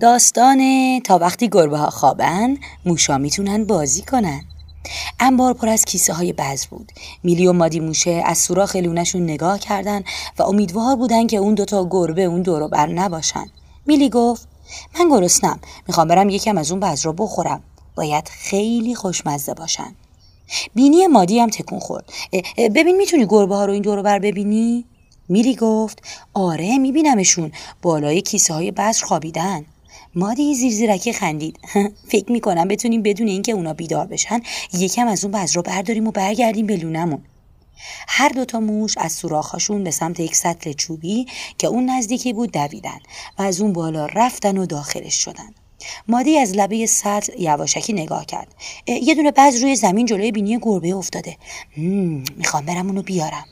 داستان تا وقتی گربه ها خوابن موشا می‌تونن بازی کنن. انبار پر از کیسه های بذر بود. میلی و مادی موشه از سوراخ لونشون نگاه کردن و امیدوار بودن که اون دوتا گربه اون دورو بر نباشن. میلی گفت من گرسنم. می‌خوام برم یکم از اون بذر رو بخورم. باید خیلی خوشمزه باشن. بینی مادی هم تکون خورد. ببین می‌تونی گربه ها رو این دورو بر ببینی؟ میلی گفت آره میبینمشون. بالای کیسه های بذر خوابیدن. مادی زیر زیرکی خندید. فکر می‌کنم بتونیم بدون اینکه اونا بیدار بشن یکم از اون بذر رو برداریم و برگردیم به لونمون هر دوتا موش از سوراخاشون به سمت یک سطل چوبی که اون نزدیکی بود دویدن و از اون بالا رفتن و داخلش شدن. مادی از لبه سطل یواشکی نگاه کرد. یه دونه بذر روی زمین جلوی بینی گربه افتاده. می‌خوام برم اونو بیارم.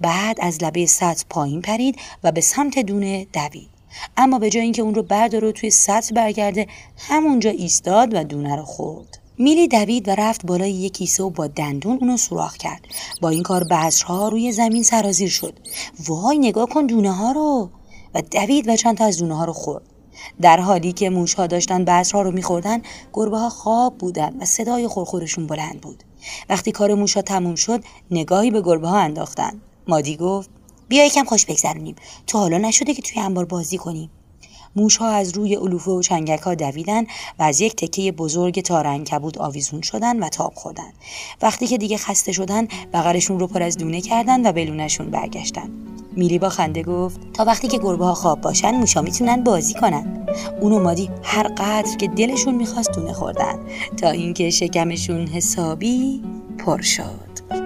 بعد از لبه سطل پایین پرید و به سمت دونه دوید. اما به جای اینکه اون رو برداره و توی سطل برگرده همونجا ایستاد و دونه رو خورد. میلی دوید و رفت بالای یک کیسه و با دندون اونو سوراخ کرد. با این کار بذرها روی زمین سرازیر شد. وای نگاه کن دونه ها رو! و دوید و چند تا از دونه ها رو خورد. در حالی که موش ها داشتن بذرها رو میخوردن گربه ها خواب بودن و صدای خورخورشون بلند بود. وقتی کار موش ها تموم شد نگاهی به گربه ها انداختن. مادی گفت بیا یکم خوش بگذرونیم. تو حالا نشده که توی انبار بازی کنیم. موش ها از روی علوفه و چنگک ها دویدن و از یک تکه بزرگ کبود آویزون شدن و تاب خوردن. وقتی که دیگه خسته شدن بغلشون رو پر از دونه کردن و بلونشون برگشتن. میلی با خنده گفت تا وقتی که گربه ها خواب باشن موشا می‌تونن بازی کنن. اون و مادی هر قدر که دلشون می‌خواست دونه خوردن. تا اینکه شکمشون حسابی پر شد.